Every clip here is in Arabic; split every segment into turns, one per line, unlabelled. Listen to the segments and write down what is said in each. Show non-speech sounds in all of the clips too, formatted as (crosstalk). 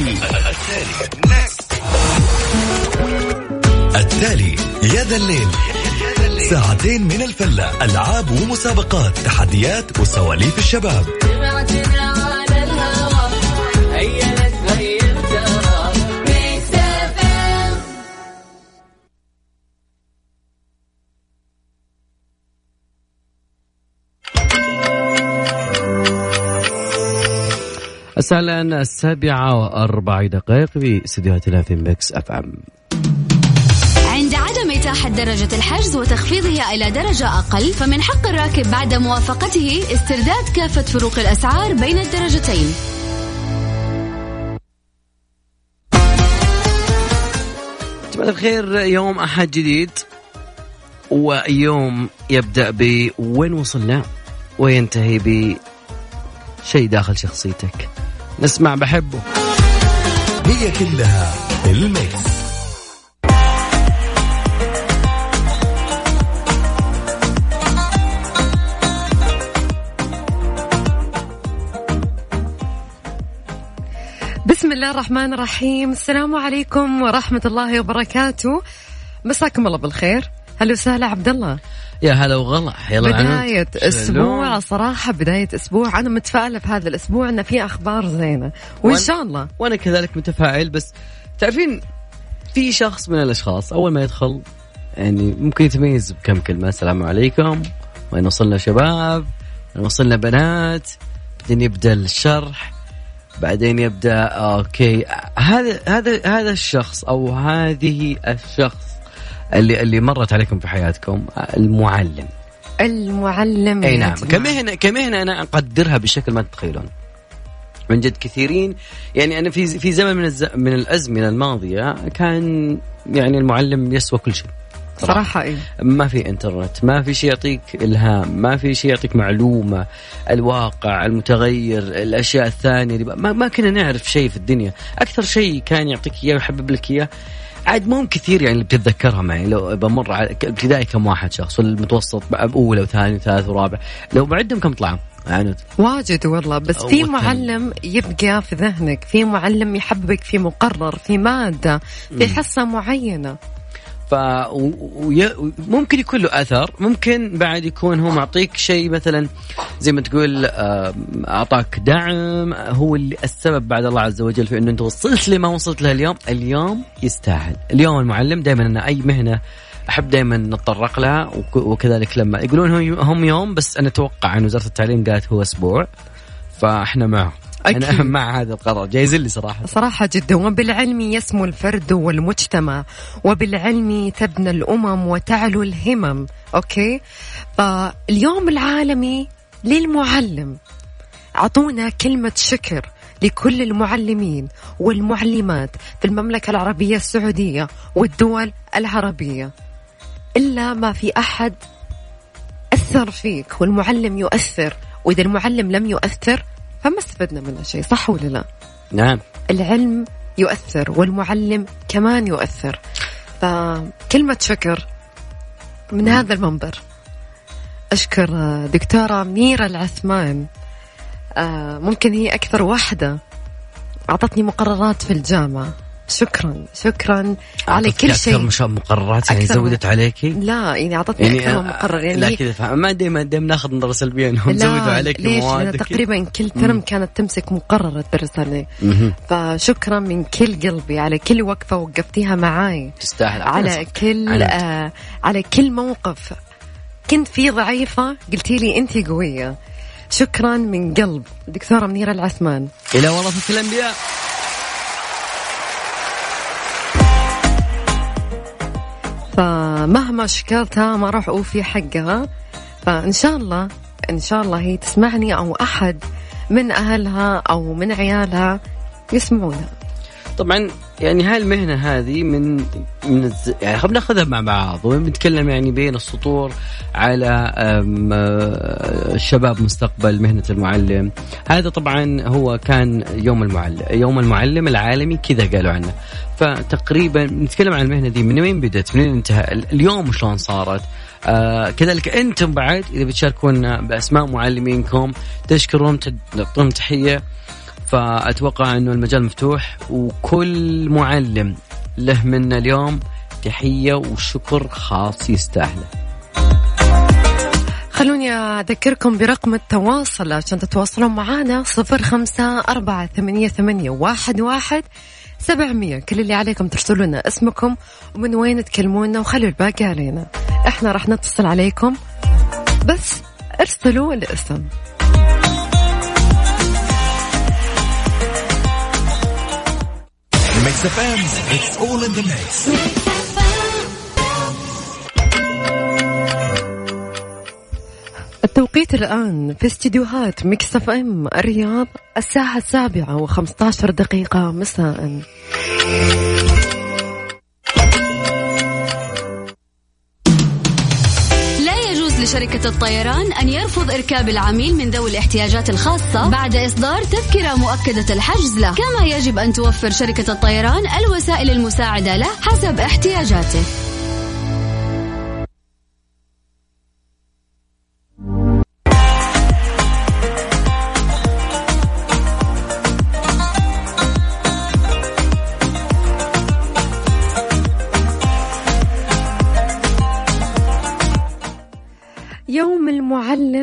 التالي. التالي يا ذا الليل. ساعتين من الفلة ألعاب ومسابقات تحديات وسواليف الشباب.
مساء السابعة وأربع دقائق في استديوهاتنا في ميكس أف أم.
عند عدم إتاحة درجة الحجز وتخفيضها إلى درجة أقل فمن حق الراكب بعد موافقته استرداد كافة فروق الأسعار بين الدرجتين.
جماعة الخير يوم أحد جديد ويوم يبدأ ب وين وصلنا؟ وينتهي ب شيء داخل شخصيتك. نسمع بحبه.
هي كلها الميكس.
بسم الله الرحمن الرحيم. السلام عليكم ورحمة الله وبركاته. مساكم الله بالخير. هلا وسهلا عبد الله.
يا هلا وغلا. يلا
بداية أسبوع صراحة بداية أسبوع. أنا متفائلة في هذا الأسبوع أن في أخبار زينة. وإن شاء الله.
وأنا كذلك متفائل بس تعرفين في شخص من الأشخاص أول ما يدخل يعني ممكن يتميز بكم كلمة. السلام عليكم. وين وصلنا شباب؟ وين وصلنا بنات؟ بعدين يبدأ الشرح. بعدين يبدأ أوكي. هذا هذا هذا الشخص أو هذه الشخص اللي اللي مرت عليكم في حياتكم المعلم.
المعلم
أي نعم. كمهنه كمهنة أنا أقدرها بشكل ما تتخيلون. من جد كثيرين. يعني أنا في في زمن من الز... من الأزمنة الماضية كان يعني المعلم يسوى كل شيء.
صراحة. إيه؟
ما في إنترنت ما في شيء يعطيك إلهام ما في شيء يعطيك معلومة الواقع المتغير الأشياء الثانية ما, ما كنا نعرف شيء في الدنيا. أكثر شيء كان يعطيك إياه ويحبب لك إياه عاد مو كثير يعني اللي بتتذكرها معي. لو بمر على ابتدائي كم واحد شخص والمتوسط أولى وثاني وثالث ورابع. لو بعدهم كم طلعوا؟ عنود.
واجد والله بس في معلم يبقى في ذهنك في معلم يحببك في مقرر في مادة في حصة معينة.
ف ممكن يكون له أثر. ممكن بعد يكون هو معطيك شيء مثلا زي ما تقول أعطاك دعم. هو اللي السبب بعد الله عز وجل في إنه أنت وصلت لما وصلت له اليوم. اليوم يستاهل. اليوم المعلم دائما أنا أي مهنة أحب دائما نتطرق لها وكذلك لما يقولون هم يوم بس أنا أتوقع إن وزارة التعليم قالت هو أسبوع فإحنا معه. أكيد. أنا مع هذا القرار. جايز لي صراحة.
صراحة جدا. وبالعلم يسمو الفرد والمجتمع وبالعلم تبنى الأمم وتعلو الهمم. أوكي؟ فاليوم العالمي للمعلم. أعطونا كلمة شكر لكل المعلمين والمعلمات في المملكة العربية السعودية والدول العربية. إلا ما في أحد أثر فيك والمعلم يؤثر. وإذا المعلم لم يؤثر فما استفدنا منه شيء صح ولا لا؟
نعم.
العلم يؤثر والمعلم كمان يؤثر. فكلمة شكر من نعم. هذا المنبر. أشكر دكتورة ميرا العثمان. آه، ممكن هي أكثر واحدة أعطتني مقررات في الجامعة. شكرا شكرا على كل شيء.
أكثر مقررات يعني زودت عليكي؟
لا يعني أعطتني يعني أكثر من مقرر يعني
لا كذا ما دائما دائما ناخذ نظرة سلبية إنهم زودوا عليك
ليش؟ مواد تقريبا كل ترم كانت تمسك مقرر تدرس عليه فشكرا من كل قلبي على كل وقفة وقفتيها معاي.
تستاهل
على كل آه على كل موقف. كنت فيه ضعيفة قلتي لي انت قوية. شكرا من قلب. دكتورة منيرة العثمان.
إلى ورثه الأنبياء.
فمهما شكرتها ما راح أوفي حقها. فإن شاء الله إن شاء الله هي تسمعني أو أحد من أهلها أو من عيالها يسمعونها
طبعا يعني هاي المهنة هذه من من الز... يعني خلينا ناخذها مع بعض ونتكلم يعني بين السطور على شباب مستقبل مهنة المعلم. هذا طبعا هو كان يوم المعلم يوم المعلم العالمي كذا قالوا عنه. فتقريبا نتكلم عن المهنة دي من وين بدت من وين انتهى؟ اليوم شلون صارت؟ آه كذلك أنتم بعد إذا بتشاركونا بأسماء معلمينكم تشكرون تعطون تحية. فأتوقع أنه المجال مفتوح وكل معلم له منا اليوم تحية وشكر خاص يستاهله.
خلوني أذكركم برقم التواصل عشان تتواصلون معنا صفر خمسة أربعة ثمانية, ثمانية واحد, واحد سبعمية. كل اللي عليكم ترسلوا لنا اسمكم ومن وين تكلمونا وخلوا الباقي علينا. إحنا راح نتصل عليكم. بس ارسلوا الاسم.
Mix FM, it's all in the mix.
التوقيت الآن في استديوهات Mix FM الرياض الساعة السابعة وخمسة عشر دقيقة مساء
لشركة الطيران أن يرفض إركاب العميل من ذوي الاحتياجات الخاصة بعد إصدار تذكرة مؤكدة الحجز له كما يجب أن توفر شركة الطيران الوسائل المساعدة له حسب احتياجاته.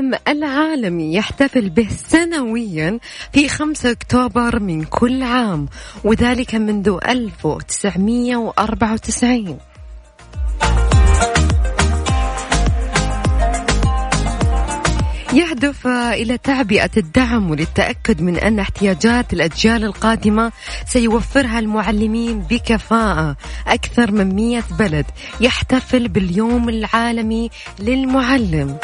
المعلم العالمي يحتفل به سنويا في 5 أكتوبر من كل عام وذلك منذ 1994 يهدف إلى تعبئة الدعم وللتأكد من أن احتياجات الأجيال القادمة سيوفرها المعلمين بكفاءة. أكثر من مئة بلد يحتفل باليوم العالمي للمعلم.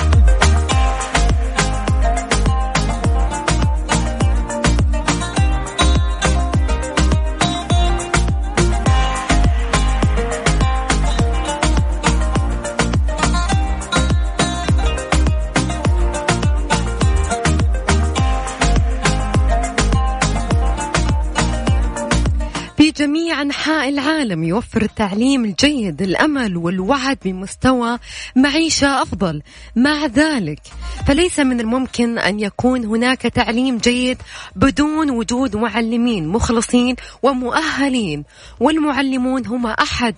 جميع أنحاء العالم يوفر التعليم الجيد الأمل والوعد بمستوى معيشة أفضل. مع ذلك فليس من الممكن أن يكون هناك تعليم جيد بدون وجود معلمين مخلصين ومؤهلين والمعلمون هم أحد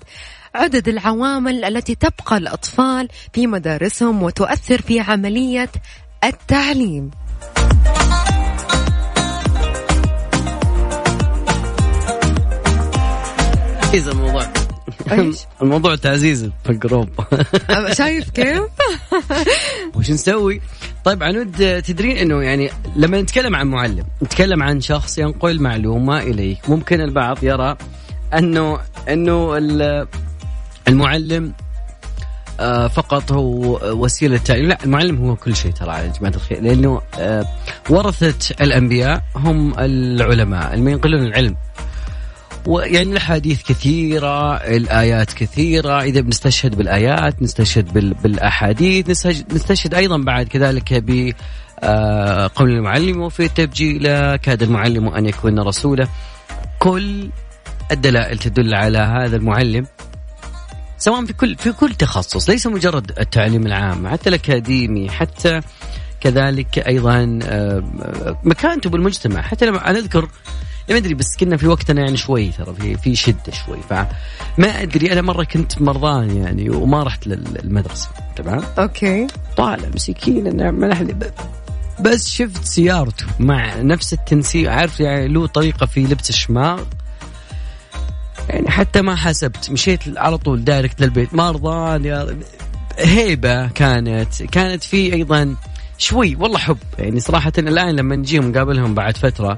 عدد العوامل التي تبقى الأطفال في مدارسهم وتؤثر في عملية التعليم.
تعزيز الموضوع. (laughs) الموضوع تعزيز في الجروب
شايف كيف؟ (laughs)
وش نسوي؟ طيب عنود تدرين إنه يعني لما نتكلم عن معلم نتكلم عن شخص ينقل معلومة إليك. ممكن البعض يرى أنه أنه المعلم آه فقط هو وسيلة تعليم. لا المعلم هو كل شيء ترى يا جماعة الخير. لأنه آه ورثة الأنبياء هم العلماء اللي ينقلون العلم. ويعني الأحاديث كثيرة الآيات كثيرة إذا بنستشهد بالآيات نستشهد بالأحاديث نستشهد أيضا بعد كذلك ب آه، قول المعلم وفي التبجيل كاد المعلم أن يكون رسولا كل الدلائل تدل على هذا المعلم سواء في كل في كل تخصص ليس مجرد التعليم العام حتى الأكاديمي حتى كذلك أيضا آه، مكانته بالمجتمع حتى لما أنا أذكر ما أدري بس كنا في وقتنا يعني شوي ترى في في شدة شوي. فما أدري أنا مرة كنت مرضان يعني وما رحت للمدرسة تمام؟
okay.
طالع مسكين أنا بس شفت سيارته مع نفس التنسيق عارف يعني له طريقة في لبس الشماغ. يعني حتى ما حسبت مشيت على طول direct للبيت. مرضان يا هيبة كانت. كانت في أيضا شوي والله حب. يعني صراحة الآن لما نجيهم نقابلهم بعد فترة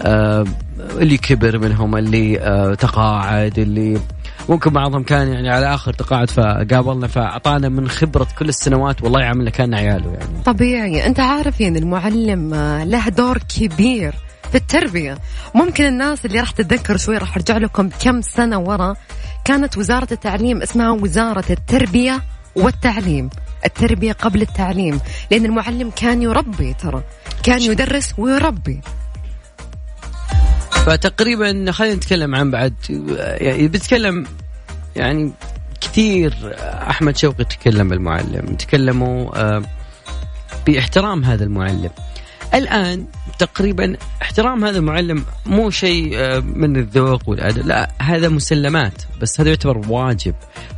اللي كبر منهم اللي آه، تقاعد اللي ممكن بعضهم كان يعني على آخر تقاعد فقابلنا فأعطانا من خبرة كل السنوات والله يعاملنا كان عياله يعني.
طبيعي. أنت عارف يعني المعلم آه، له دور كبير في التربية. ممكن الناس اللي راح تتذكر شوي راح أرجع لكم كم سنة ورا. كانت وزارة التعليم اسمها وزارة التربية والتعليم. التربية قبل التعليم. لأن المعلم كان يربي ترى. كان يدرس ويربي.
فتقريبا خلينا نتكلم عن بعد يعني بيتكلم يعني كثير أحمد شوقي تكلم بالمعلم تكلموا آه، باحترام هذا المعلم. الآن تقريبا احترام هذا المعلم مو شيء آه، من الذوق والأدب لا هذا مسلمات بس هذا يعتبر واجب.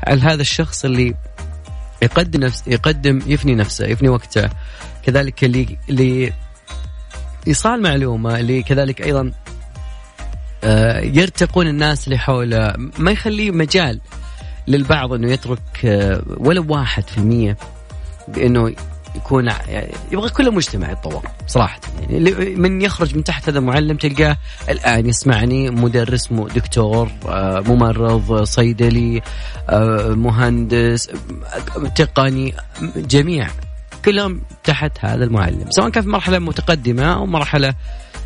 على هذا الشخص اللي يقدم نفس يقدم يفني نفسه يفني وقته كذلك اللي اللي ايصال معلومة اللي كذلك أيضا يرتقون الناس اللي حوله ما يخليه مجال للبعض إنه يترك آه، ولو واحد في المية بإنه يكون يعني يبغى كل المجتمع يتطور صراحة. يعني من يخرج من تحت هذا المعلم تلقاه الآن يسمعني مدرس دكتور آه، ممرض صيدلي مهندس تقني جميع كلهم تحت هذا المعلم. سواء كان في مرحلة متقدمة أو مرحلة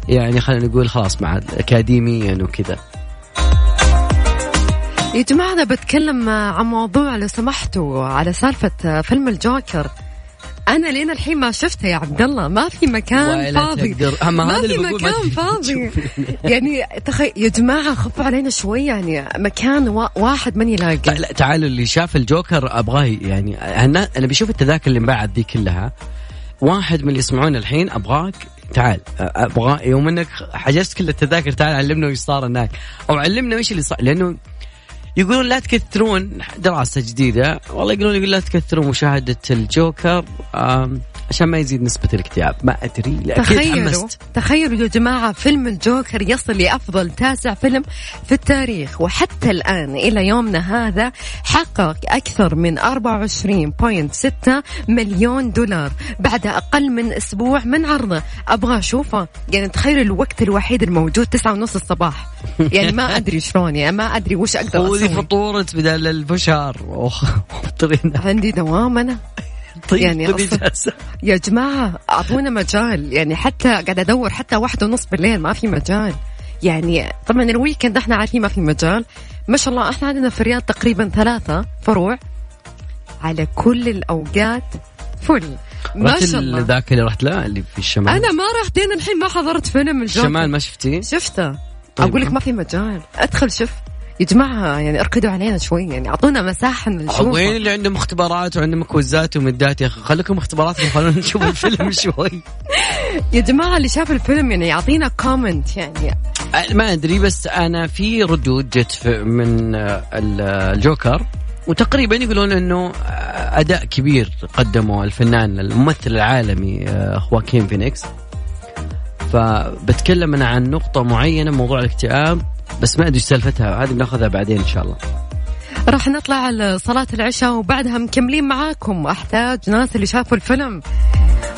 يعني خلينا نقول خلاص مع اكاديميا وكذا.
يا جماعة أنا بتكلم عن موضوع لو سمحتوا على سالفة فيلم الجوكر. أنا لين الحين ما شفته يا عبد الله. ما في مكان فاضي. ما في مكان فاضي. (laughs) يعني تخيل يا جماعة خفوا علينا شوي. يعني مكان واحد من يلاقي
لا تعالوا اللي شاف الجوكر أبغاه يعني أنا بشوف التذاكر اللي انباعت ذي كلها. واحد من اللي يسمعون الحين أبغاك تعال أبغى يوم إنك حجزت كل التذاكر تعال علمنا وش صار هناك. أو علمنا وش اللي صار لأنه يقولون لا تكثرون دراسة جديدة. والله يقولون يقول لا تكثرون مشاهدة الجوكر عشان ما يزيد نسبة الاكتئاب. ما أدري
تخيلوا تخيلوا يا جماعة فيلم الجوكر يصل لأفضل تاسع فيلم في التاريخ. وحتى الآن إلى يومنا هذا حقق أكثر من 24.6 مليون دولار. بعد أقل من أسبوع من عرضه. أبغى أشوفه. يعني تخيل الوقت الوحيد الموجود تسعة ونص الصباح. يعني ما (laughs) أدري شلون يعني ما أدري وش أقدر
أسوي. فطورة بدل الفشار (laughs)
عندي دوام أنا.
طيب يعني أصلاً
يا جماعة أعطونا مجال. يعني حتى قاعد أدور حتى واحدة ونص بالليل ما في مجال. يعني طبعا ال weekend إحنا عارفين ما في مجال. ما شاء الله إحنا عندنا في الرياض تقريبا ثلاثة فروع. على كل الأوقات full
ما شاء الله. ذاك اللي رحت له اللي في الشمال.
أنا ما رحت لين الحين ما حضرت فيلم
الجوكر. الشمال ما شفتيه؟
شفته. طيب. أقول لك ما في مجال. أدخل شوف. يا جماعة يعني اركدوا علينا شوي يعني أعطونا مساحة نشوف
وين اللي عندهم اختبارات وعندهم كويزات وميدات يا أخي. خليكم اختباراتكم خلونا نشوف الفيلم (laughs) شوي.
يا جماعة اللي شاف الفيلم يعني يعطينا comment يعني.
ما أدري بس أنا في ردود جت من الجوكر وتقريبا يقولون إنه أداء كبير قدمه الفنان الممثل العالمي خواكين فينيكس. فبتكلم أنا عن نقطة معينة موضوع الاكتئاب. بس ما أدري إيش سالفتها هذه بناخذها بعدين إن شاء الله.
راح نطلع لصلاة العشاء وبعدها مكملين معاكم أحتاج ناس اللي شافوا الفيلم.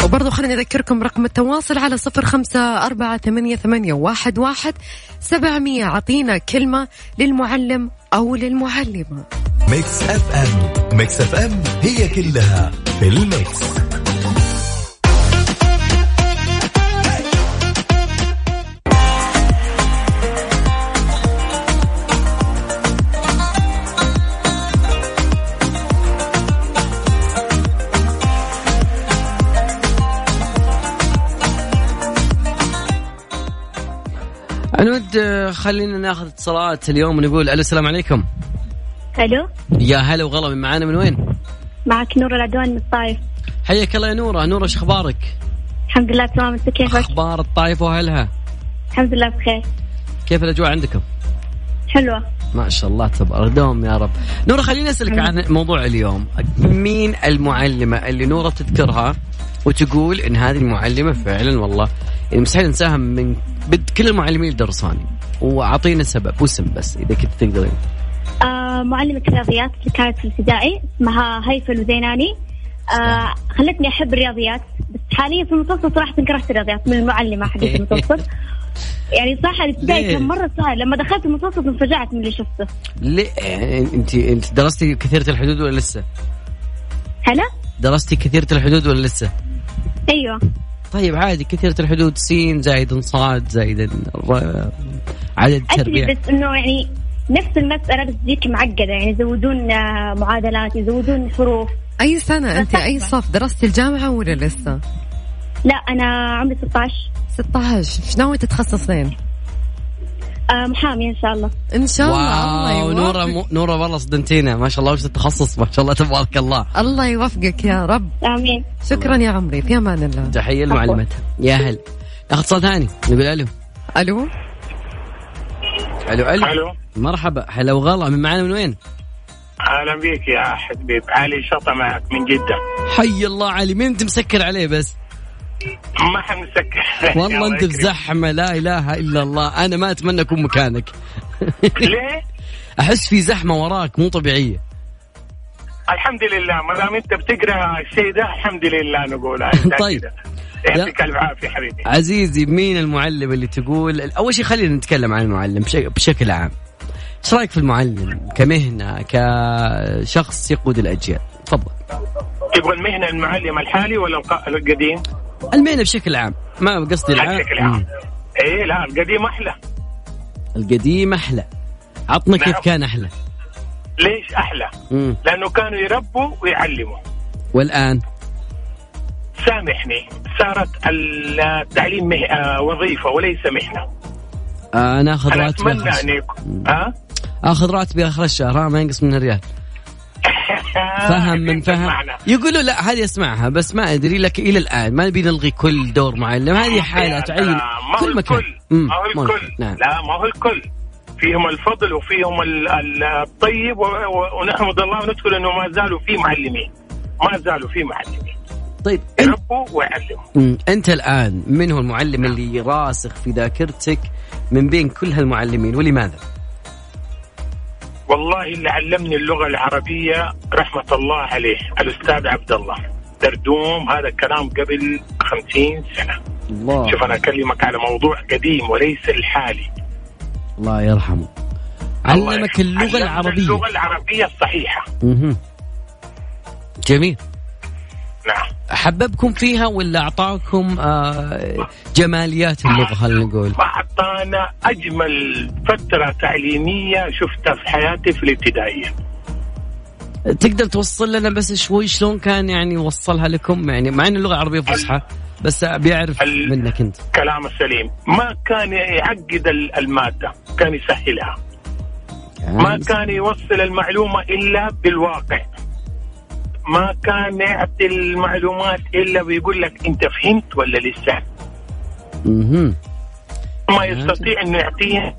وبرضو خليني أذكركم رقم التواصل على صفر خمسة أربعة ثمانية, ثمانية واحد, واحد سبعمية. عطينا كلمة للمعلم أو للمعلمة.
Mix FM Mix FM هي كلها في ال mix.
عنود خلينا ناخذ اتصالات اليوم ونقول ألو السلام عليكم.
ألو.
يا هلا وغلا من معانا من وين؟
معك نور العدوان من الطايف
حياك الله يا نورة. نورة إيش أخبارك؟
الحمد لله تمام. أنت كيفك؟
أخبار الطايف وأهلها؟
الحمد لله بخير.
كيف الأجواء عندكم؟
حلوة.
ما شاء الله تبارك دوم يا رب. نورة خليني أسألك عن موضوع اليوم. مين المعلمة اللي نورة تذكرها وتقول إن هذه المعلمة فعلا والله يعني مستحيل نساهم من بد كل المعلمين اللي درسوني وأعطينا سبب واسم بس إذا كنت تقدرين
آه معلمة الرياضيات اللي كانت في الابتدائي اسمها هيفل وزيناني آه خلتني أحب الرياضيات بس حاليا في المتوسط صراحة كرهت الرياضيات من المعلمة حقت المتوسط (laughs) يعني صراحة الابتدائي كان مرة سهل لما دخلت المتوسط انفجعت من اللي شفته
ليه يعني أنت أنت درستي كثيرة الحدود ولا لسه؟
هلا؟
درستي كثيرة الحدود ولا لسه؟
أيوه.
طيب عادي كثيرة الحدود سين زائد صاد زائد عدد التربيع
بس إنه يعني نفس المسألة بس تجيك معقدة. يعني يزودون آه، معادلات يزودون حروف.
أي سنة أنت؟ أي صف؟ درست الجامعة ولا لسه؟
لا أنا عمري 16
16 إيش ناوي تتخصصين؟
آه محامي إن شاء الله.
إن شاء الله.
واو نورة. م... نورة والله صدمتينا. ما شاء الله وش التخصص؟ ما شاء الله تبارك الله.
الله يوفقك يا رب.
آمين.
شكرا يا عمري في أمان الله.
تحية لمعلمتها يا هل. ناخذ اتصال ثاني. نقول ألو.
ألو؟
ألو ألو.
ألو.
مرحبا. هلا وغلا. من معنا من وين؟
أهلا بك يا حبيب. علي شطه معك من جدة.
حي الله علي. مين انت مسكر عليه بس؟
ما حنسكر
والله
الله
أنت في. زحمه لا إله إلا الله. أنا ما أتمنى أكون مكانك.
ليه؟ (laughs)
أحس في زحمة وراك مو طبيعية.
الحمد لله. ما دام أنت بتقرأ الشيء ده الحمد لله نقول. (laughs)
طيب.
يعطيك الف عافيه حبيبي.
عزيزي مين المعلم اللي تقول أول شيء خلينا نتكلم عن المعلم بش- بشكل عام. إيش رأيك في المعلم؟ كمهنة كشخص يقود الأجيال. تفضل.
تبغى المهنه المعلم الحالي ولا الق- القديم؟
المهنه بشكل عام. ما قصدي العام.
بشكل عام. إيه لا القديم أحلى.
القديم أحلى. عطنا كيف. كان أحلى.
ليش أحلى؟
مم.
لأنه كانوا يربوا ويعلموا.
والآن؟
سامحني. صارت التعليم مه... آه وظيفة وليس مهنه
آه
أنا
راتبي أتمنى
أن يكون ها؟
أخذ راتبي اخر الشهر ما ينقص من الريال. فهم من فهم. يقولوا لا هذه أسمعها بس ما أدري لك إلى الآن ما نبي نلغي كل دور معلم هذه حالة
يا
تعين
سلام، ما هو
كل مكان.
ما هو الكل.
نعم.
لا ما هو الكل. فيهم الفضل وفيهم ال- ال- الطيب ونحمد الله ونشكر إنه ما زالوا في معلمين. ما زالوا في معلمين.
طيب انت
يربوا ويعلموا.
أنت الآن من هو المعلم اللي راسخ في ذاكرتك من بين كل هالمعلمين ولماذا؟
والله اللي علمني اللغة العربية رحمة الله عليه الأستاذ عبد الله دردوم هذا الكلام قبل خمسين سنة.
الله.
شوف أنا أكلمك على موضوع قديم وليس الحالي.
الله يرحمه.
الله
علمك.
اللغة
العربية.
اللغة العربية الصحيحة.
مهم. جميل.
نعم.
حببكم فيها ولا أعطاكم آه، جماليات اللغة خلينا نقول؟
أعطانا أجمل فترة تعليمية شفتها في حياتي في الابتدائية.
تقدر توصل لنا بس شوي شلون كان يعني وصلها لكم؟ يعني مع إن اللغة العربيه فصحى بس بيعرف منك أنت.
كلام السليم ما كان يعقد ال- المادة كان يسهلها. ما
يعني
كان يوصل المعلومة إلا بالواقع. ما كان يعطي المعلومات إلا بيقول لك أنت فهمت ولا لسه؟
مهم.
ما يستطيع أنه يعطيه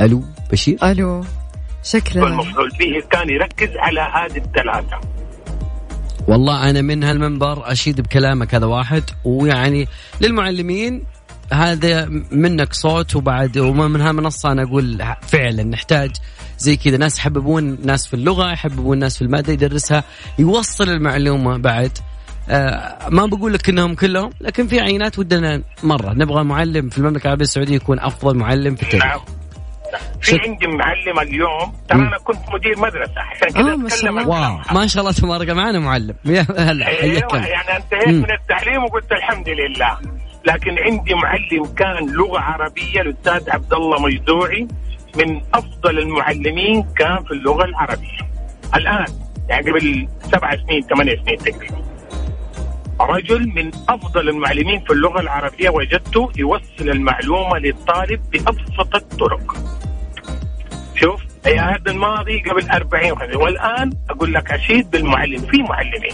ألو بشير؟
ألو شكرا.
والمفعول به كان يركز على هذه الثلاثة.
والله أنا من هالمنبر أشيد بكلامك هذا واحد ويعني للمعلمين هذا منك صوت وبعد ومن هالمنصة أنا أقول فعلا نحتاج زي كذا. ناس يحببون ناس في اللغة يحببون ناس في المادة يدرسها يوصل المعلومة بعد. آه ما بقول لك إنهم كلهم لكن في عينات ودنا مرة. نبغى معلم في المملكة العربية السعودية يكون أفضل معلم في التاريخ.
نعم. في
شك-
عندي معلم اليوم. ترى. أنا كنت مدير مدرسة. عشان
آه،
كذا
ما شاء الله.
واو. ما شاء الله تبارك. معنا معلم. (laughs) يا هلا حياك
أيوه
الله.
يعني انتهيت
مم.
من التعليم وقلت الحمد لله. لكن عندي معلم كان لغة عربية الأستاذ عبد الله مجدوعي من أفضل المعلمين كان في اللغة العربية. الآن يعني قبل سبع سنين ثمانية سنين تقريبا. رجل من أفضل المعلمين في اللغة العربية وجدته يوصل المعلومة للطالب بأبسط الطرق. شوف أي هذا الماضي قبل 40 وخمسين. والآن أقول لك أشيد بالمعلم. في معلمين.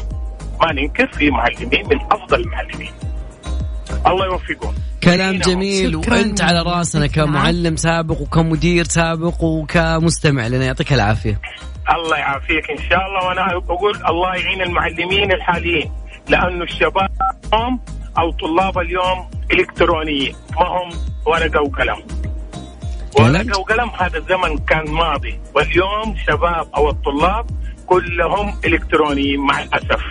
ما ننكر في معلمين من أفضل المعلمين. الله يوفقهم
كلام جميل
شكراً.
وأنت على
رأسنا
كمعلم سابق وكمدير سابق وكمستمع لنا. يعطيك العافية.
الله يعافيك إن شاء الله. وأنا أقول الله يعين المعلمين الحاليين لأنه الشباب اليوم أو طلاب اليوم إلكترونيين. ما هم؟ ورقة وقلم. ورقة وقلم هذا الزمن كان ماضي واليوم شباب أو الطلاب كلهم إلكترونيين مع الأسف.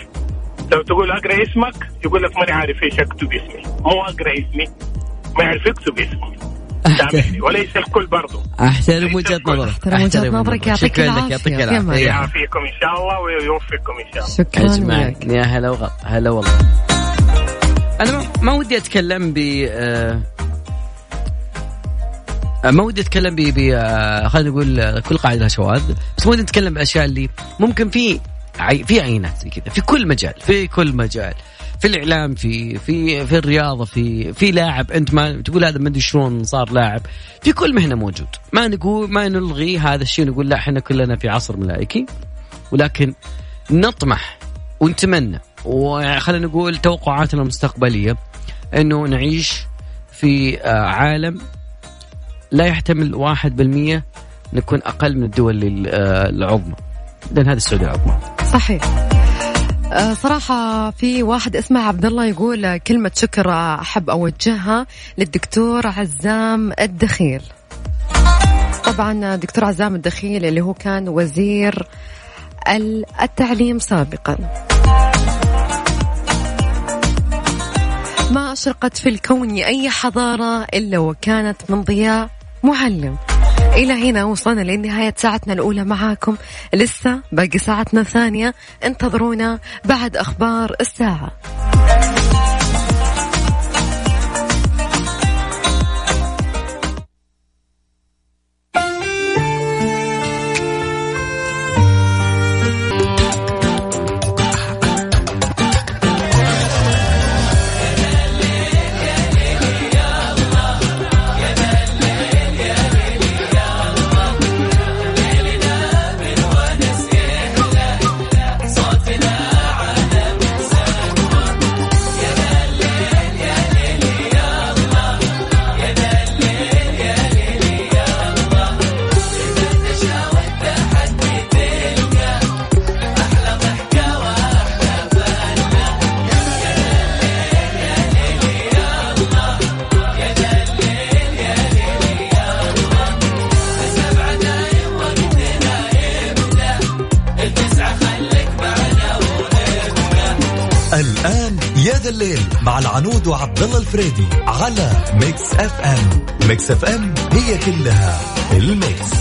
لو تقول أقرأ اسمك يقول لك ماني عارف إيش أكتب اسمي. مو أقرأ اسمي ما يعرف يكتب اسمه سامحني وليس الكل برضو.
احترم وجهة نظرك.
احترم وجهة نظرك، يعطيك
شكرا لك
العافية.
يعطيك
في
العافيه
يعافيكم إن شاء الله ويوفقكم إن شاء الله.
شكرا لك.
يا هلا وغلا هلا والله. أنا ما- ما ودي أتكلم ب آه، ما ودي أتكلم ب ب آه، خلينا نقول آه، كل قاعدة لها شواذ بس ودي نتكلم بأشياء اللي ممكن في. في عينات زي كذا في كل مجال في كل مجال في الإعلام في في في الرياضة في في لاعب أنت ما تقول هذا ما أدري شلون صار لاعب في كل مهنة موجود. ما نقول ما نلغي هذا الشيء نقول لا إحنا كلنا في عصر ملائكي ولكن نطمح ونتمنى وخلينا نقول توقعاتنا المستقبلية إنه نعيش في آه، عالم لا يحتمل واحد بالمية نكون أقل من الدول آه، العظمى. لأن هذه السعودية العظمى
صحيح. آه، صراحة في واحد اسمه عبد الله يقول كلمة شكر أحب أوجهها للدكتور عزام الدخيل. طبعا دكتور عزام الدخيل اللي هو كان وزير التعليم سابقا. ما أشرقت في الكون أي حضارة إلا وكانت من ضياء معلم. إلى هنا وصلنا لنهاية ساعتنا الأولى معاكم. لسه باقي ساعتنا الثانية. انتظرونا بعد أخبار الساعة.
الآن يا ذا الليل مع العنود وعبد الله الفريدي على Mix FM. Mix FM هي كلها ال mix.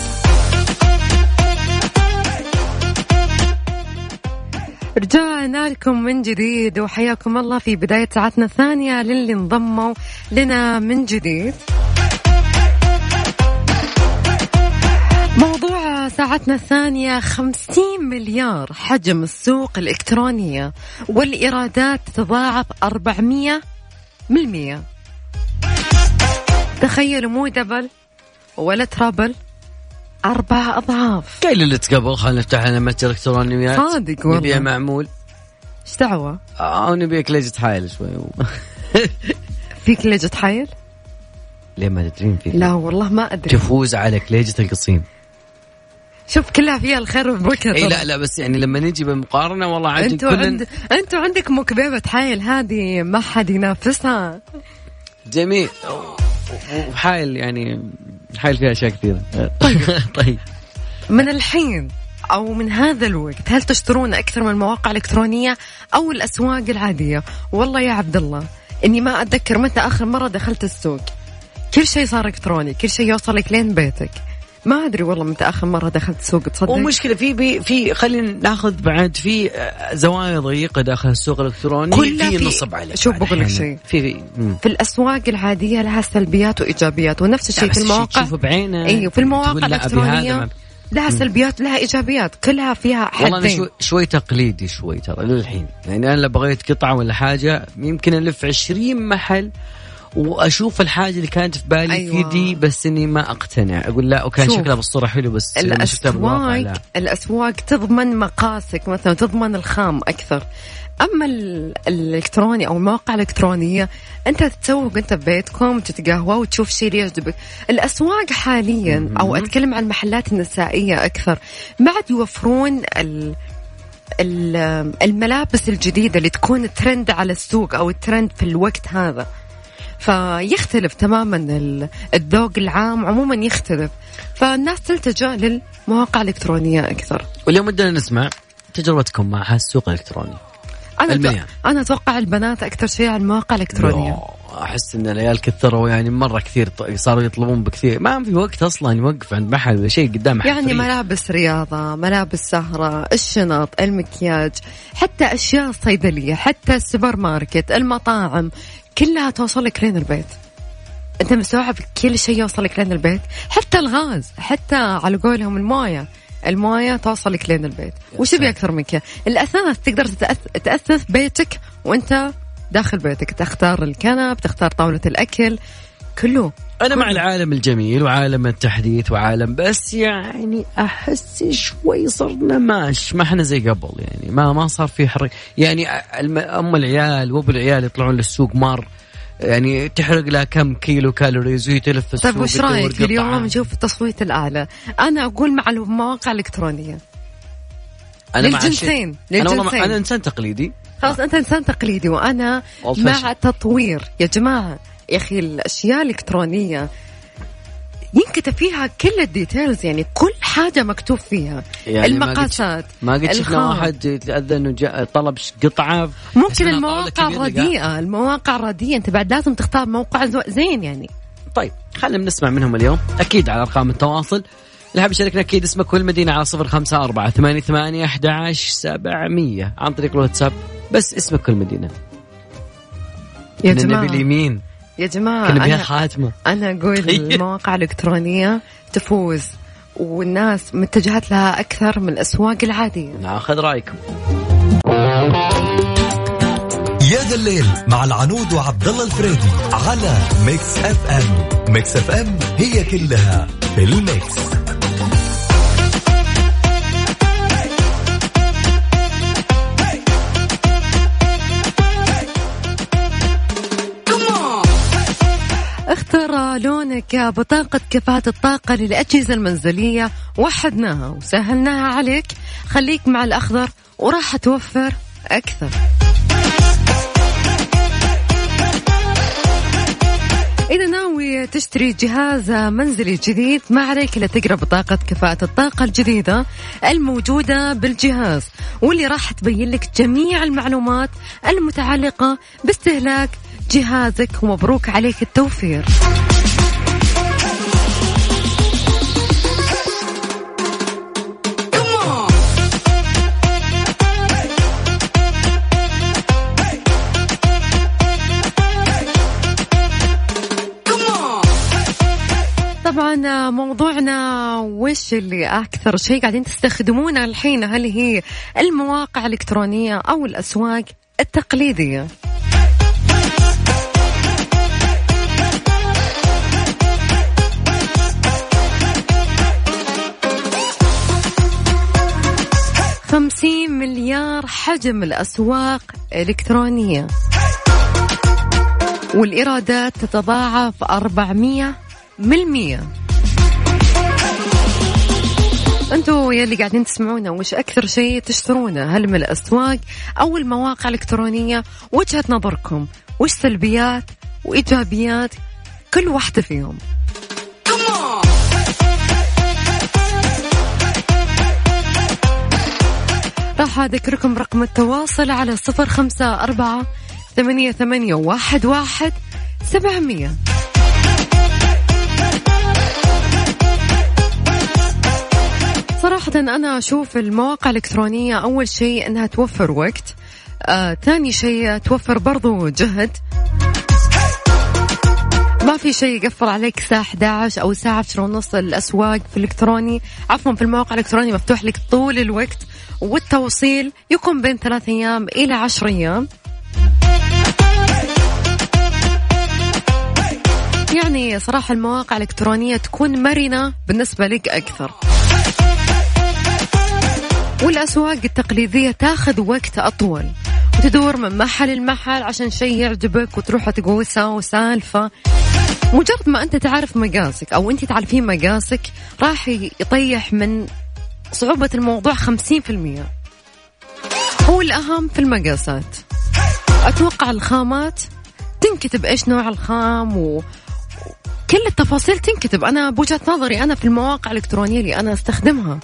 رجعنا لكم من جديد وحياكم الله في بداية ساعتنا الثانية للي انضموا لنا من جديد. ساعتنا الثانية خمسين مليار حجم السوق الإلكترونية والإيرادات تتضاعف أربعمية بالمية. تخيلوا مو دبل ولا ترابل أربع أضعاف.
قايل اللي تقبل خلينا نفتح لنا متجر الكترونيات
صادق والله.
نبيع معمول.
إيش دعوة؟
أو نبيع كليجة حايل شوي. (laughs)
فيك ليجة حيل؟
ليه ما تدرين فيه
لا والله ما أدري.
تفوز على كليجة القصيم
شوف كلها فيها الخير والبركة إي.
لا لا بس يعني لما نجي بالمقارنة والله عاد أنتوا
عند... أنتوا عندكم مكبيبة حايل هذه ما حد ينافسها.
جميل. وحايل يعني حايل فيها أشياء كثيرة. (laughs) طيب.
من الحين أو من هذا الوقت هل تشترون أكثر من المواقع الالكترونيه أو الأسواق العادية؟ والله يا عبد الله إني ما أتذكر متى آخر مرة دخلت السوق. كل شيء صار إلكتروني كل شيء يوصلك لين بيتك. ما أدري والله متى آخر مرة دخلت السوق تصدق
ومشكلة في في خلينا ناخذ بعد في آه، زوايا ضيقة داخل السوق الإلكتروني
كلها
في نصب عليك
شوف بقول لك. شيء.
في في.
في الأسواق العادية لها سلبيات وإيجابيات ونفس الشيء في المواقع
تشوفه بعينك
أيوه في المواقع
الإلكترونية
لها سلبيات لها إيجابيات كلها فيها
والله أنا
حدين
شوي, شوي تقليدي شوي ترى للحين يعني أنا لو بغيت قطعة ولا حاجة يمكن ألف 20 محل وأشوف الحاجة اللي كانت في بالي
أيوة.
في دي بس إني ما أقتنع. أقول لا وكان
شوف.
شكلها بالصورة حلو بس
الاسواق الأسواق تضمن مقاسك مثلا تضمن الخام أكثر. أما ال- الإلكتروني أو المواقع الإلكترونية أنت تتسوق أنت ببيتكم تتقهوى وتشوف شيء يعجبك. الأسواق حاليا أو أتكلم عن المحلات النسائية أكثر ما عاد يوفرون ال ال- الملابس الجديدة اللي تكون ترند على السوق أو الترند في الوقت هذا. فيختلف تماما ال- الذوق العام عموما يختلف. فالناس تلتجأ للمواقع الإلكترونية أكثر.
واليوم بدنا نسمع تجربتكم مع السوق الإلكتروني.
أنا
المياه.
أنا أتوقع البنات أكثر شيء على المواقع الإلكترونية.
أحس إن العيال كثروا يعني مرة كثير صاروا يطلبون بكثير. ما في وقت أصلا يوقف عند محل ولا شيء قدام محل
يعني. ملابس رياضة ملابس سهرة الشنط المكياج حتى أشياء الصيدلية حتى السوبر ماركت المطاعم. كلها توصلك لين البيت. أنت مستوعب كل شيء يوصلك لين البيت؟ حتى الغاز حتى على قولهم الموية. الموية توصلك لين البيت. وش. بي أكثر من كذا الأثاث تقدر تأثث بيتك وأنت داخل بيتك. تختار الكنب تختار طاولة الأكل. كله
أنا مع العالم الجميل وعالم التحديث وعالم بس يعني أحس شوي صرنا ماش ما إحنا زي قبل يعني ما ما صار في حرق يعني أم العيال وأبو العيال يطلعون للسوق مار يعني تحرق لها كم كيلو calories وهي تلف السوق
طيب وش
رأيك.
اليوم نشوف التصويت الأعلى أنا أقول مع المواقع
أنا
للجنسين،
الشيء. أنا والله
للجنسين.
ما- أنا إنسان تقليدي
خلاص أنت إنسان تقليدي وأنا
Old
مع
fashion.
تطوير يا جماعة يا أخي الأشياء الإلكترونية ينكتب فيها كل ال details يعني كل حاجة مكتوب فيها.
يعني
المقاسات
ما قد شفنا. واحد يتاذى انه طلب قطعة
ممكن المواقع. الرديئة المواقع الرديئة. أنت بعد لازم تختار موقع زين يعني.
طيب خلينا نسمع منهم اليوم. أكيد على أرقام التواصل. اللي حاب يشاركنا أكيد اسمك والمدينة على صفر خمسة أربعة ثمانية ثمانية أحد عشر سبعمية. عن طريق الواتساب بس اسمك والمدينة.
يا جماعة.
اليمين.
يا جماعة
كنا
أنا,
خاتمة
أنا أقول. المواقع الإلكترونية تفوز والناس متجهات لها أكثر من الأسواق العادية.
ناخذ رأيكم.
يا ذا الليل مع العنود وعبد الله الفريدي على Mix FM. Mix FM هي كلها في ال
mix. لونك بطاقة كفاءة الطاقة للأجهزة المنزلية. وحدناها وسهلناها عليك. خليك مع الأخضر وراح توفر أكثر. إذا ناوي تشتري جهاز منزلي جديد ما عليك إلا تقرأ بطاقة كفاءة الطاقة الجديدة الموجودة بالجهاز. واللي راح تبين لك جميع المعلومات المتعلقة باستهلاك جهازك ومبروك عليك التوفير. طبعا موضوعنا وش اللي أكثر شيء قاعدين تستخدمونه الحين؟ هل هي المواقع الإلكترونية أو الأسواق التقليدية؟ خمسين مليار حجم الأسواق الإلكترونية. والإيرادات تتضاعف 400 بالمية. أنتوا يلي قاعدين تسمعونا وش أكثر شيء تشترونه؟ هل من الأسواق أو المواقع الإلكترونية؟ وجهة نظركم وش سلبيات وإيجابيات كل واحدة فيهم؟ راح أذكركم رقم التواصل على صفر خمسة أربعة ثمانية ثمانية واحد واحد سبعمية. صراحة أنا أشوف المواقع الإلكترونية أول شيء أنها توفر وقت. آه، ثاني شيء توفر برضو جهد. ما في شيء يقفل عليك الساعة 11 أو الساعة 10 ونص الأسواق في الإلكتروني. عفوا في المواقع الإلكترونية مفتوح لك طول الوقت والتوصيل يكون بين ثلاث أيام إلى عشر أيام. يعني صراحة المواقع الإلكترونية تكون مرنة بالنسبة لك أكثر. والأسواق التقليدية تاخذ وقت أطول. وتدور من محل لمحل عشان شيء يعجبك وتروح تقول ساو سالفة. مجرد ما أنت تعرف مقاسك أو أنت تعرفين مقاسك راح يطيح من صعوبة الموضوع خمسين في المية. هو الأهم في المقاسات. أتوقع الخامات تنكتب إيش نوع الخام و... كل التفاصيل تنكتب. أنا بوجهة نظري أنا في المواقع الإلكترونية اللي أنا أستخدمها.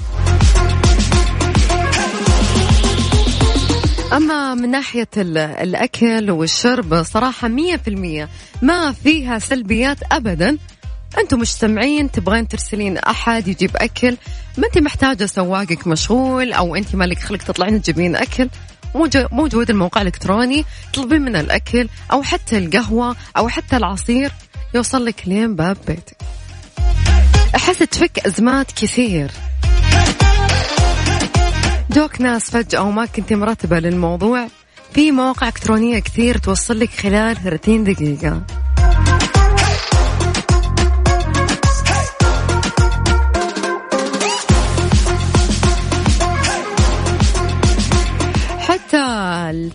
أما من ناحية ال- الأكل والشرب صراحة مية في المية ما فيها سلبيات أبدا. أنتم مجتمعين تبغين ترسلين أحد يجيب أكل. ما أنت محتاجة سواقك مشغول أو أنت مالك خلق تطلعين تجيبين أكل. موجو- موجود الموقع الإلكتروني تطلبين من الأكل أو حتى القهوة أو حتى العصير يوصل لك لين باب بيتك. أحس تفك أزمات كثير. جوك ناس فجأة وما كنت مرتبة للموضوع. في مواقع إلكترونية كثير توصل لك خلال 30 دقيقة.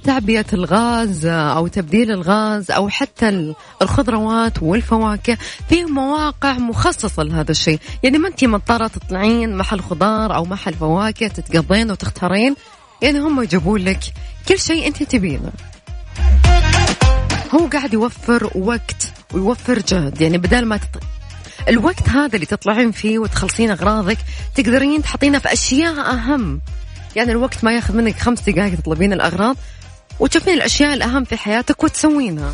تعبئة الغاز أو تبديل الغاز أو حتى الخضروات والفواكه في مواقع مخصصة لهذا الشيء. يعني ما أنت مضطرة تطلعين محل خضار أو محل فواكه تتقضين وتختارين يعني هم يجيبون لك كل شيء أنت تبينه. هو قاعد يوفر وقت ويوفر جهد. يعني بدل ما تط... الوقت هذا اللي تطلعين فيه وتخلصين أغراضك تقدرين تحطينه في أشياء أهم. يعني الوقت ما ياخذ منك خمس دقائق تطلبين الأغراض وتشوفين الأشياء الأهم في حياتك وتسوينها.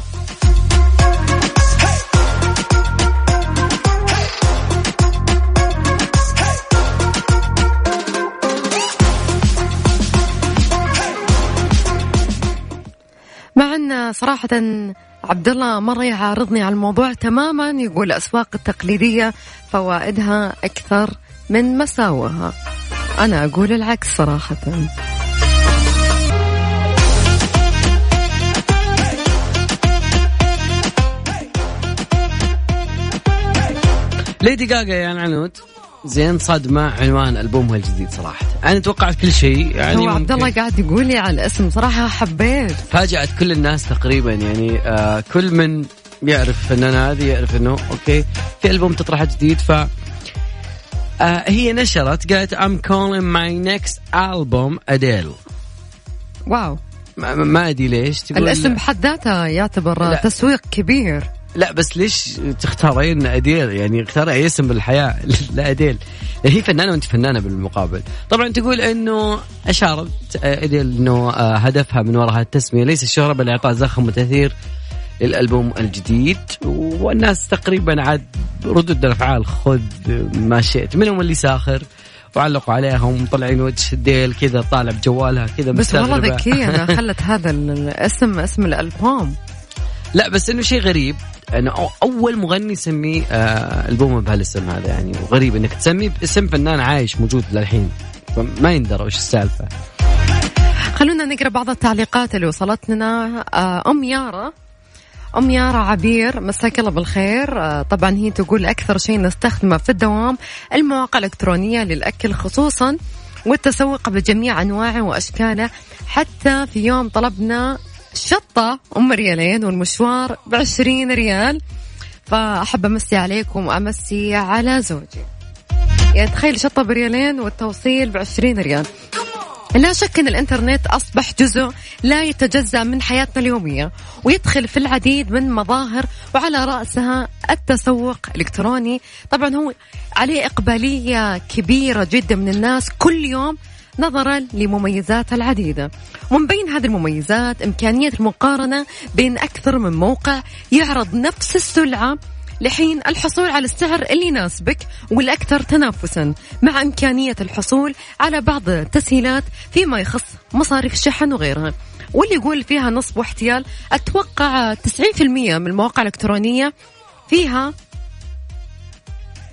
مع ان صراحة عبد الله مرة يعارضني على الموضوع تماما يقول الأسواق التقليدية فوائدها أكثر من مساوئها. أنا أقول العكس صراحة.
ليدي جاجا يا عنود. زين صدمة عنوان ألبومها الجديد صراحة. أنا توقعت كل شيء يعني
هو عبد الله قاعد يقول لي على الاسم صراحة حبيت.
فاجأت كل الناس تقريبا يعني آه كل من يعرف الفنانة هذه يعرف إنه okay في ألبوم تطرح جديد ف آه هي نشرت قالت I'm calling my next album Adele.
wow.
ما, ما أدري ليش تقول
الاسم بحد ذاته يعتبر
لا.
تسويق كبير.
لا بس ليش تختارين أديل؟ يعني اختار أي اسم بالحياة (laughs) لا اديل هي فنانة وأنت فنانة بالمقابل. طبعا تقول إنه أشارت أديل إنه آه، هدفها من وراء التسمية ليس الشهرة بل إعطاء زخم وتأثير للألبوم الجديد. والناس تقريبا عاد ردود الأفعال خذ ما شئت منهم اللي ساخر وعلقوا عليها ومطلعين وجه ديل كذا طالع بجوالها كذا
بس والله أنا (laughs) خلت هذا الاسم اسم الألبوم.
لا بس إنه شيء غريب. أو- أول مغني يسميه آه ألبومه بهالاسم هذا يعني. غريب إنك تسميه باسم فنان عايش موجود للحين. ما يندرى وش السالفة.
خلونا نقرأ بعض التعليقات اللي وصلت لنا آه، أم يارا. أم يارا عبير مساك الله بالخير. آه، طبعا هي تقول أكثر شيء نستخدمه في الدوام المواقع الإلكترونية للأكل خصوصا والتسوق بجميع أنواعه وأشكاله. حتى في يوم طلبنا شطة أم ريالين والمشوار بعشرين ريال. فأحب أمسي عليكم وأمسي على زوجي. يعني تخيل شطة بريالين والتوصيل بعشرين ريال. لا شك إن الإنترنت أصبح جزء لا يتجزأ من حياتنا اليومية ويدخل في العديد من مظاهر وعلى رأسها التسوق الإلكتروني. طبعا هو عليه إقبالية كبيرة جدا من الناس كل يوم نظرا لمميزات العديدة ومن بين هذه المميزات إمكانية المقارنة بين أكثر من موقع يعرض نفس السلعة لحين الحصول على السعر اللي يناسبك والأكثر تنافسا مع إمكانية الحصول على بعض التسهيلات فيما يخص مصاريف الشحن وغيرها. واللي يقول فيها نصب واحتيال أتوقع 90% من المواقع الإلكترونية فيها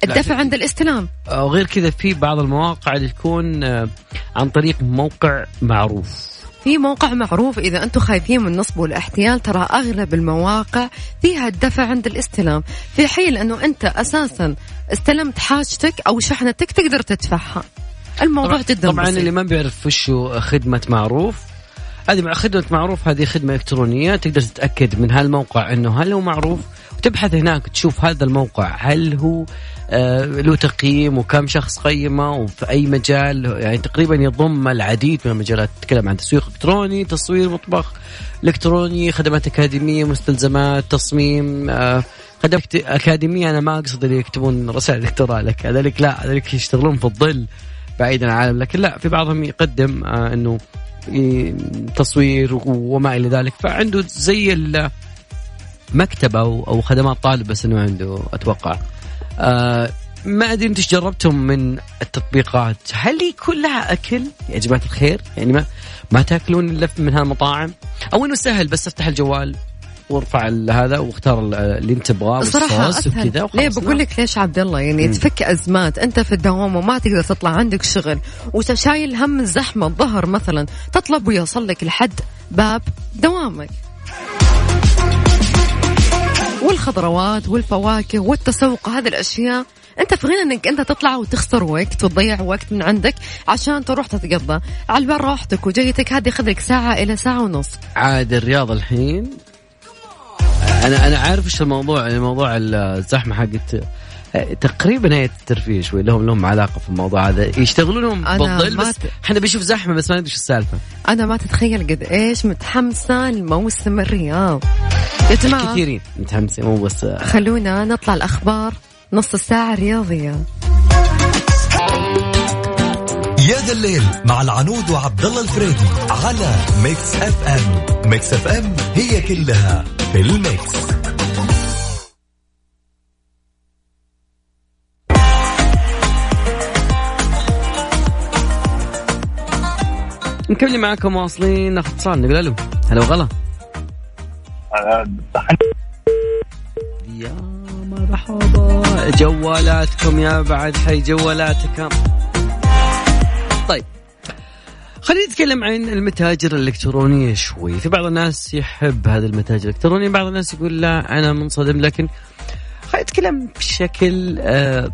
الدفع عند الاستلام.
وغير كذا في بعض المواقع اللي تكون آه، عن طريق موقع معروف.
في موقع معروف إذا أنتم خايفين من النصب والاحتيال ترى أغلب المواقع فيها الدفع عند الاستلام. في حين أنه أنت أساسا استلمت حاجتك أو شحنتك تقدر تدفعها. الموضوع
طبعا,
جدا
طبعا
بسيط.
اللي ما بيعرف وشو خدمة معروف هذه مع خدمة معروف هذه خدمة إلكترونية تقدر تتأكد من هالموقع إنه هل هو معروف وتبحث هناك تشوف هذا الموقع. هل هو آه له تقييم وكم شخص قيمه وفي أي مجال؟ يعني تقريبا يضم العديد من المجالات. تتكلم عن تسويق إلكتروني تصوير مطبخ إلكتروني خدمات أكاديمية مستلزمات تصميم آه خدمات أكاديمية. أنا ما أقصد اللي يكتبون رسائل دكتوراه لك هذولك لا. هذولك يشتغلون في الظل بعيدا عن العالم. لكن لا في بعضهم يقدم آه إنه تصوير وما إلى ذلك. فعنده زي مكتبة أو أو خدمات طالب بس انه عنده أتوقع. آه ما أدري أنتم جربتم من التطبيقات؟ هل هي كلها أكل يا جماعة الخير؟ يعني ما ما تأكلون إلا من هالمطاعم؟ أو إنه سهل بس أفتح الجوال وأرفع هذا واختار ال- اللي أنت تبغاه
صراحة
والصوص وكذا وخلاص.
ليه بقول لك ليش عبد الله؟ يعني تفك أزمات. أنت في الدوام وما تقدر تطلع عندك شغل. وشايل هم الزحمة الظهر مثلا. تطلب ويوصل لك لحد باب دوامك. والخضروات والفواكه والتسوق هذه الأشياء أنت في غنى أنك أنت تطلع وتخسر وقت وتضيع وقت من عندك عشان تروح تتقضى. على البال روحتك وجيتك هذه ياخذ لك ساعة إلى ساعة ونص.
عاد الرياض الحين. أنا أنا عارف إيش الموضوع الموضوع الزحمة حقت تقريبا هي الترفيه شوي لهم لهم علاقة في الموضوع هذا. يشتغلونهم
أنا
بالظل
ما
بس
ت-
إحنا بنشوف زحمة بس ما ندري إيش السالفة.
أنا ما تتخيل قد إيش متحمسة لموسم الرياض. يا جماعة.
كثيرين متحمسين مو بس
خلونا نطلع الأخبار نص الساعة الرياضية.
يا ذا الليل مع العنود وعبد الله الفريدي على Mix FM. Mix FM هي كلها في ال mix.
مكملين معاكم واصلين ناخذ اتصال نقول ألو هلا وغلا. يا مرحبا جوالاتكم يا بعد حي جوالاتكم. طيب خلينا نتكلم عن المتاجر الإلكترونية شوي. في بعض الناس يحب هذه المتاجر الإلكترونية بعض الناس يقول لا أنا منصدم لكن خلينا نتكلم بشكل آه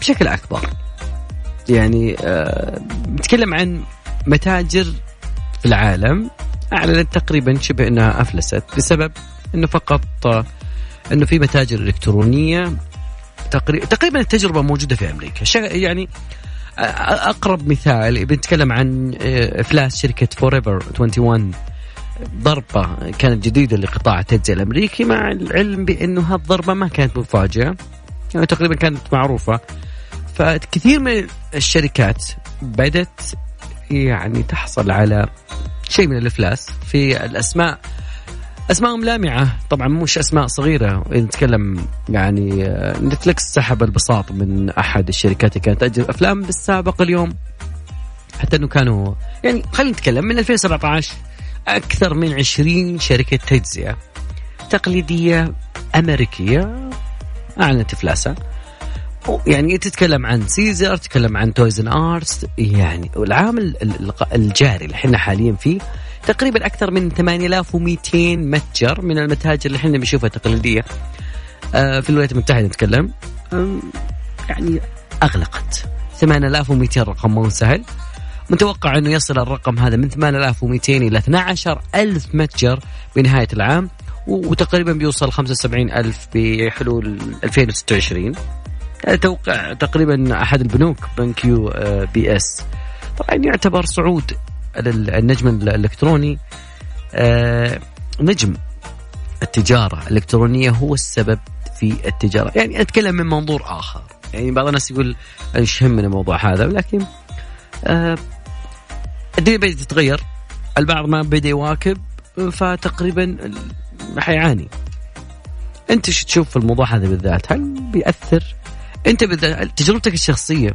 بشكل أكبر. يعني آه نتكلم عن متاجر في العالم. أعلنت تقريبا شبه أنها أفلست بسبب أنه فقط آه أنه في متاجر إلكترونية. تقريبا التجربة موجودة في أمريكا. شا- يعني أقرب مثال بنتكلم عن آه، افلاس شركة Forever 21 ضربة كانت جديدة لقطاع التجزئه الأمريكي مع العلم بأنه هالضربه ما كانت مفاجاه يعني تقريبا كانت معروفة. فكثير من الشركات بدت يعني تحصل على شيء من الإفلاس في الأسماء. اسمائهم لامعة. طبعا مش أسماء صغيرة. نتكلم يعني آه، نتفلكس سحب البساط من أحد الشركات اللي كانت تأجر أفلام بالسابق اليوم. حتى إنه كانوا يعني خلينا نتكلم من 2017 أكثر من 20 شركة تجزئه تقليدية أمريكية أعلنت إفلاسها. يعني تتكلم عن Sears تتكلم عن Toys R Us يعني والعام ال- ال- الجاري اللي إحنا حاليا فيه تقريبا أكثر من 8200 متجر من المتاجر اللي إحنا بنشوفها تقليدية. آه، في الولايات المتحدة نتكلم. يعني أغلقت. 8200 رقم مو سهل. متوقع إنه يصل الرقم هذا من 8200 إلى 12000 متجر بنهاية العام وتقريبا بيوصل 75000 بحلول 2026 هذا توقع تقريبا أحد البنوك بنك U آه، BS. طبعا يعتبر صعود ال- النجم الإلكتروني. آه، نجم التجارة الإلكترونية هو السبب في التجارة. يعني أتكلم من منظور آخر. يعني بعض الناس يقول إيش يهمنا الموضوع هذا لكن آه، الدنيا بدأت تتغير. البعض ما بدأ يواكب فتقريبا حيعاني أنت إيش تشوف في الموضوع هذا بالذات؟ هل بيأثر انت تجربتك الشخصية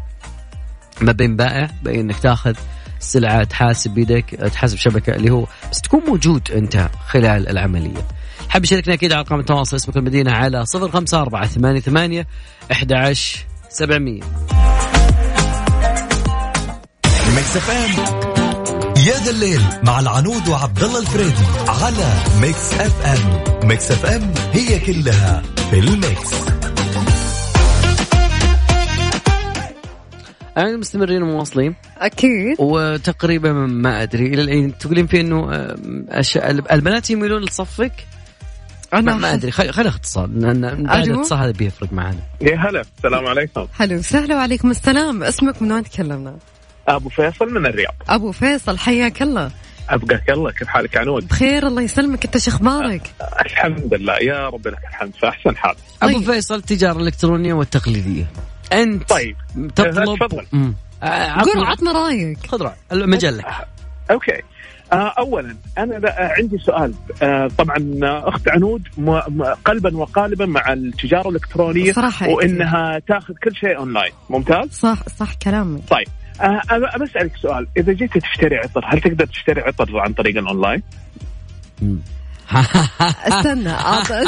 ما بين بائع بين انك تاخذ سلعة تحاسب بيدك تحاسب شبكة اللي هو بس تكون موجود انت خلال العملية. حاب يشاركنا أكيد على أرقام التواصل اسمك المدينة على 054 88 11 700
Mix FM. يا ذا الليل مع العنود وعبد الله الفريدي على Mix FM. Mix FM هي كلها في ال
mix. أنا مستمرين ومواصلين.
أكيد.
وتقريبا ما أدري إلى الحين تقولين في إنه آه، أش- البنات يميلون لصفك؟ ما, ما أدري خلينا خلي اتصال
لأن؟
الاتصال هذا بيفرق معنا
يا هلا السلام عليكم.
حلو وسهلا وعليكم السلام. اسمك من وين تكلمنا؟
أبو فيصل من الرياض.
أبو فيصل حياك الله.
أبقاك الله كيف حالك عنود؟
بخير الله يسلمك. أنت شو أخبارك؟
الحمد لله يا رب لك الحمد في أحسن حال.
أبو
طيب.
فيصل التجارة الإلكترونية والتقليدية. أنت
طيب.
تطلب
تفضل.
آه،
قول
عطنا
رأيك.
خذ رأي. المجال لك
okay. آه اولا أنا عندي سؤال. طبعا أخت عنود قلبا وقالبا مع التجارة الإلكترونية
صراحة
وإنها تأخذ كل شيء أونلاين. ممتاز؟
صح صح كلامك.
طيب. أنا بسالك سؤال. إذا جيت تشتري عطر هل تقدر تشتري عطر عن طريق
الأونلاين. (laughs)
استنى عط- (laughs)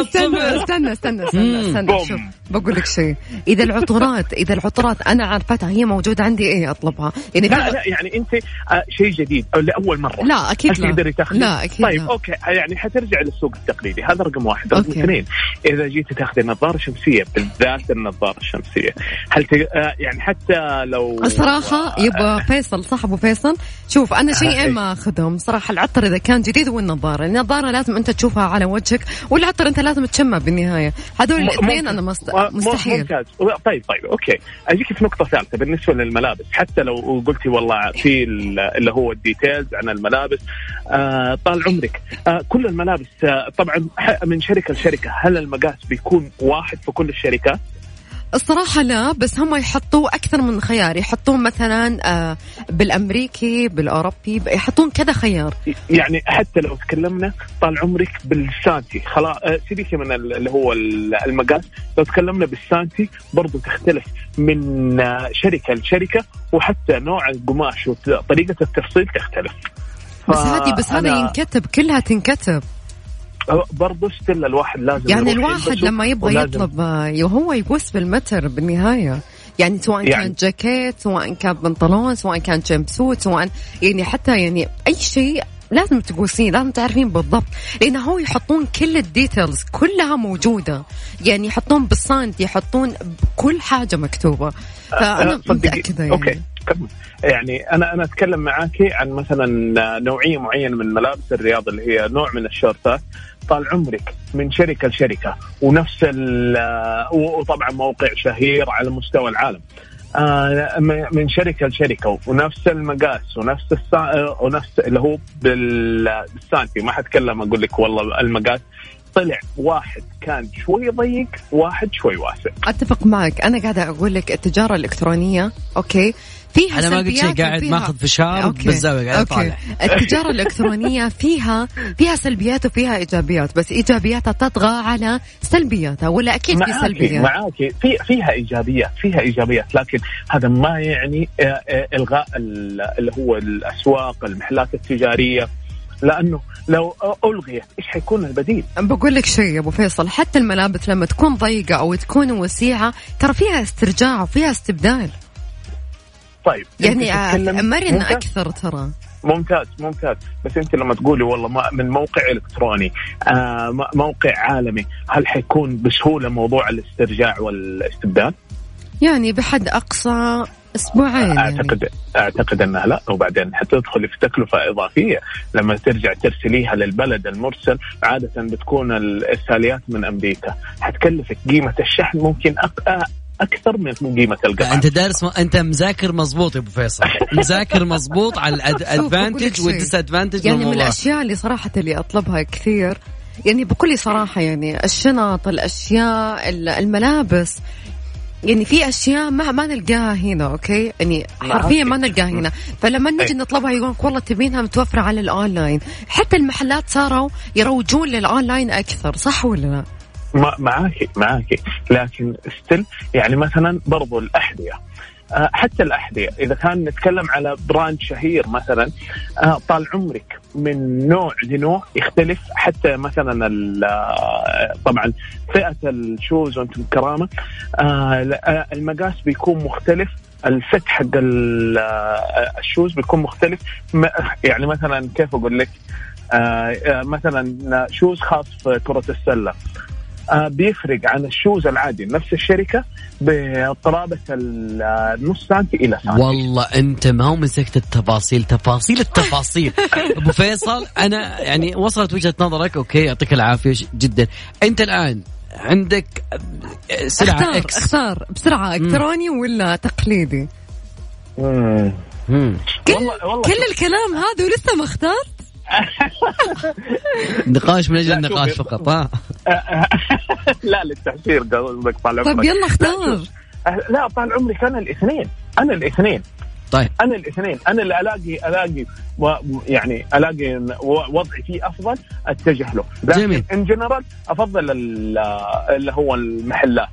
استنى استنى استنى استنى استنى شوف بقول لك شيء. إذا العطورات إذا العطورات أنا عارفتها هي موجودة عندي إيه أطلبها. يعني
لا لا يعني أنت آه، شيء جديد أو لأول مرة.
لا
أكيد
لا.
تقدري تاخذي؟
لا أكيد
طيب
لا.
أوكي يعني حترجع للسوق التقليدي. هذا رقم واحد. رقم. اثنين إذا جيتي تاخذي نظارة شمسية بالذات النظارة الشمسية هل ت... آه، يعني حتى لو
الصراحة يبغى فيصل صح ابو فيصل شوف أنا (laughs) شيئين
إيه.
ما أخذهم. صراحة العطر إذا كان جديد والنظارة. النظارة لازم أنت تشوفها على وجهك والعطر أنت لازم تشمه بالنهاية. هذول الأثنين.
أنا
مستحيل.
ممتاز. طيب طيب okay. أجيك في نقطة ثالثة بالنسبة للملابس. حتى لو قلتي والله في ال- اللي هو ال details عن الملابس آه طال عمرك. آه كل الملابس آه طبعا من شركة لشركة هل المقاس بيكون واحد في كل الشركات؟
الصراحة لا بس هم يحطوا أكثر من خيار. يحطون مثلا آه، بالأمريكي بالأوروبي يحطون كذا خيار.
يعني حتى لو تكلمنا طال عمرك بالسانتي. خلاص آه، سيبيك من ال- اللي هو ال- المقاس لو تكلمنا بالسانتي برضو تختلف من آه، شركة لشركة وحتى نوع القماش وطريقه التفصيل تختلف.
بس هذه بس هذا ينكتب كلها تنكتب.
برضه still الواحد لازم
يعني الواحد لما يبغى يطلب آه، هو يقوس بالمتر بالنهاية. يعني سواء
يعني-
كان جاكيت سواء كان بنطلون سواء كان jumpsuit سواء يعني حتى يعني أي شيء لازم تقيسين لازم تعرفين بالضبط. لأنه هو يحطون كل ال details كلها موجودة. يعني يحطون بالسانتي يحطون كل حاجة مكتوبة. فأنا
آه، صدقي.
متأكدة يعني.
okay كمل. يعني أنا أنا أتكلم معاكي عن مثلا نوعية معينة من ملابس الرياضه اللي هي نوع من الشورتات. طال عمرك من شركة لشركة ونفس ال- وطبعا موقع شهير على مستوى العالم. آه، من شركة لشركة ونفس المقاس ونفس السا... ونفس اللي هو بال- بالسانتي. ما حتكلم أقول لك والله المقاس. طلع واحد كان شوي ضيق واحد شوي واسع.
أتفق معك. أنا قاعدة أقول لك التجارة الإلكترونية okay فيها
أنا ما قلت شيء قاعد ماخذ فشار
okay.
بالزاوية قاعد
okay.
أطالع.
التجارة الإلكترونية (laughs) فيها فيها سلبيات وفيها إيجابيات بس إيجابياتها تطغى على سلبياتها ولا أكيد في سلبيات؟
معاكي. في فيها إيجابيات فيها إيجابيات لكن هذا ما يعني آه، آه، إلغاء ال- اللي هو الأسواق المحلات التجارية. لأنه لو ألغيت إيش حيكون البديل؟
بقول لك شيء يا أبو فيصل حتى الملابس لما تكون ضيقة أو تكون وسيعة ترى فيها استرجاع وفيها استبدال.
طيب
يعني مرن. أكثر ترى
ممتاز ممتاز بس انت لما تقولي والله ما من موقع إلكتروني آه موقع عالمي هل حيكون بسهولة موضوع الاسترجاع والاستبدال؟
يعني بحد أقصى أسبوعين يعني.
أعتقد أعتقد انها لا وبعدين حتدخلي في تكلفة إضافية لما ترجع ترسليها للبلد المرسل عادة بتكون الارساليات من أمريكا حتكلفك قيمة الشحن ممكن أق... أكثر من
قيمة
القطعه
أنت دارس م... أنت مذاكر مزبوط يا أبو فيصل. (laughs) مذاكر مزبوط على الادفانتج. والديس ادفانتج
يعني من الأشياء اللي صراحة اللي أطلبها كثير يعني بكل صراحة يعني الشنط الأشياء ال- الملابس يعني في أشياء ما ما نلقاها هنا okay؟ يعني حرفيا ما نلقاها هنا. فلما نجي. نطلبها يقول والله تبينها متوفرة على الأونلاين. حتى المحلات صاروا يروجون للأونلاين أكثر صح ولا لا؟
معاكي معاكي. لكن still يعني مثلا برضو الأحذية. آه، حتى الأحذية إذا كان نتكلم على brand شهير مثلا آه، طال عمرك من نوع لنوع يختلف. حتى مثلا آه، طبعا فئة ال shoes وأنتم آه، المقاس بيكون مختلف. ال fit حق ال- ال shoes بيكون مختلف. يعني مثلا كيف أقول لك؟ مثلا shoes خاص في كرة السلة. آه، بيفرق عن ال shoes العادي. نفس الشركة بقرابة ال- آه، سنتي إلى سنتي
والله أنت ما هو مسكت التفاصيل تفاصيل التفاصيل. (laughs) أبو فيصل أنا يعني وصلت وجهة نظرك okay يعطيك العافية جدا. أنت الآن عندك سلعة
أختار
X
أختار. بسرعة إلكتروني ولا تقليدي؟
مم.
مم.
كل
والله- والله
كل. الكلام هذا ولسه ما اختار (laughs)
نقاش من
أجل
النقاش. فقط ها؟ (laughs)
لا للتحسير قصدك طال
طيب
عمرك
يلا
لا,
اختار
لا طال عمرك أنا الاثنين. أنا الاثنين.
طيب.
أنا الاثنين. أنا اللي ألاقي ألاقي و يعني ألاقي وضعي فيه أفضل أتجه له.
جميل.
لكن ان جنرال أفضل ال- اللي هو المحلات.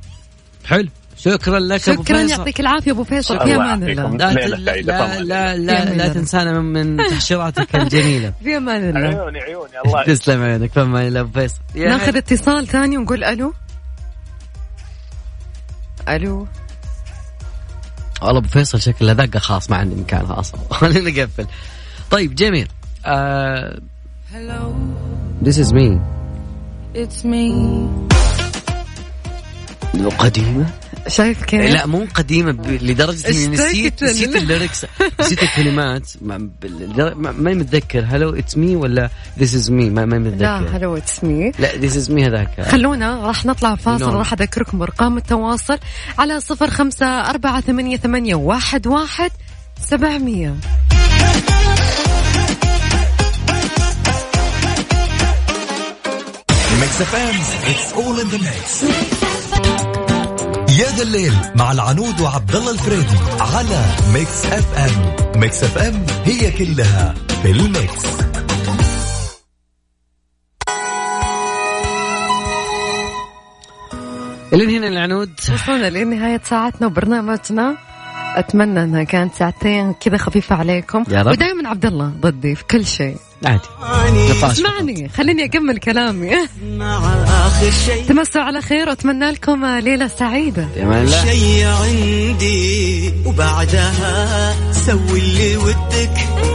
حلو. شكرا لك أبو
شكرا
فيصل.
يعطيك العافية أبو فيصل. في
الله
أمان الله.
لا لا لا. لا,
في
لا, لا
الله.
تنسانا من من تحشيراتك الجميلة. (laughs)
في أمان الله
عيوني عيوني الله يسلمك.
تسلم عينك فما إلى أبو فيصل. يا
ناخذ اتصال ثاني ونقول ألو. ألو.
والله أبو فيصل شكله دقة خاص ما عندي مكان خاص (laughs) خلينا نقفل. طيب جميل. آه... This is me.
It's me.
قديمة؟
شايف كيف؟
لا مو قديمة ب... لدرجة إني
نسيت
نسيت
ال
lyrics. نسيت الكلمات. ما ما- متذكر. hello it's me ولا this is me ما ماني
لا
متذكر
hello it's me
لا this is me هذاك.
خلونا راح نطلع فاصل
نعم.
راح أذكركم أرقام التواصل على صفر خمسة أربعة ثمانية, ثمانية واحد, واحد سبعمية.
Mix FM it's all in the mix يا ذا الليل مع العنود وعبد الله الفريدي على Mix FM. Mix FM هي كلها في ال
mix. إلين هنا العنود.
وصلنا لنهاية ساعتنا وبرنامجنا. أتمنى أنها كانت ساعتين كذا خفيفة عليكم.
يا رب.
ودائما عبد الله ضدي في كل شيء.
عادي.
اسمعني خليني أكمل كلامي. تمسوا على خير وأتمنى لكم ليلة سعيدة.
يا مان الله
شيء عندي وبعدها سوي اللي ودك.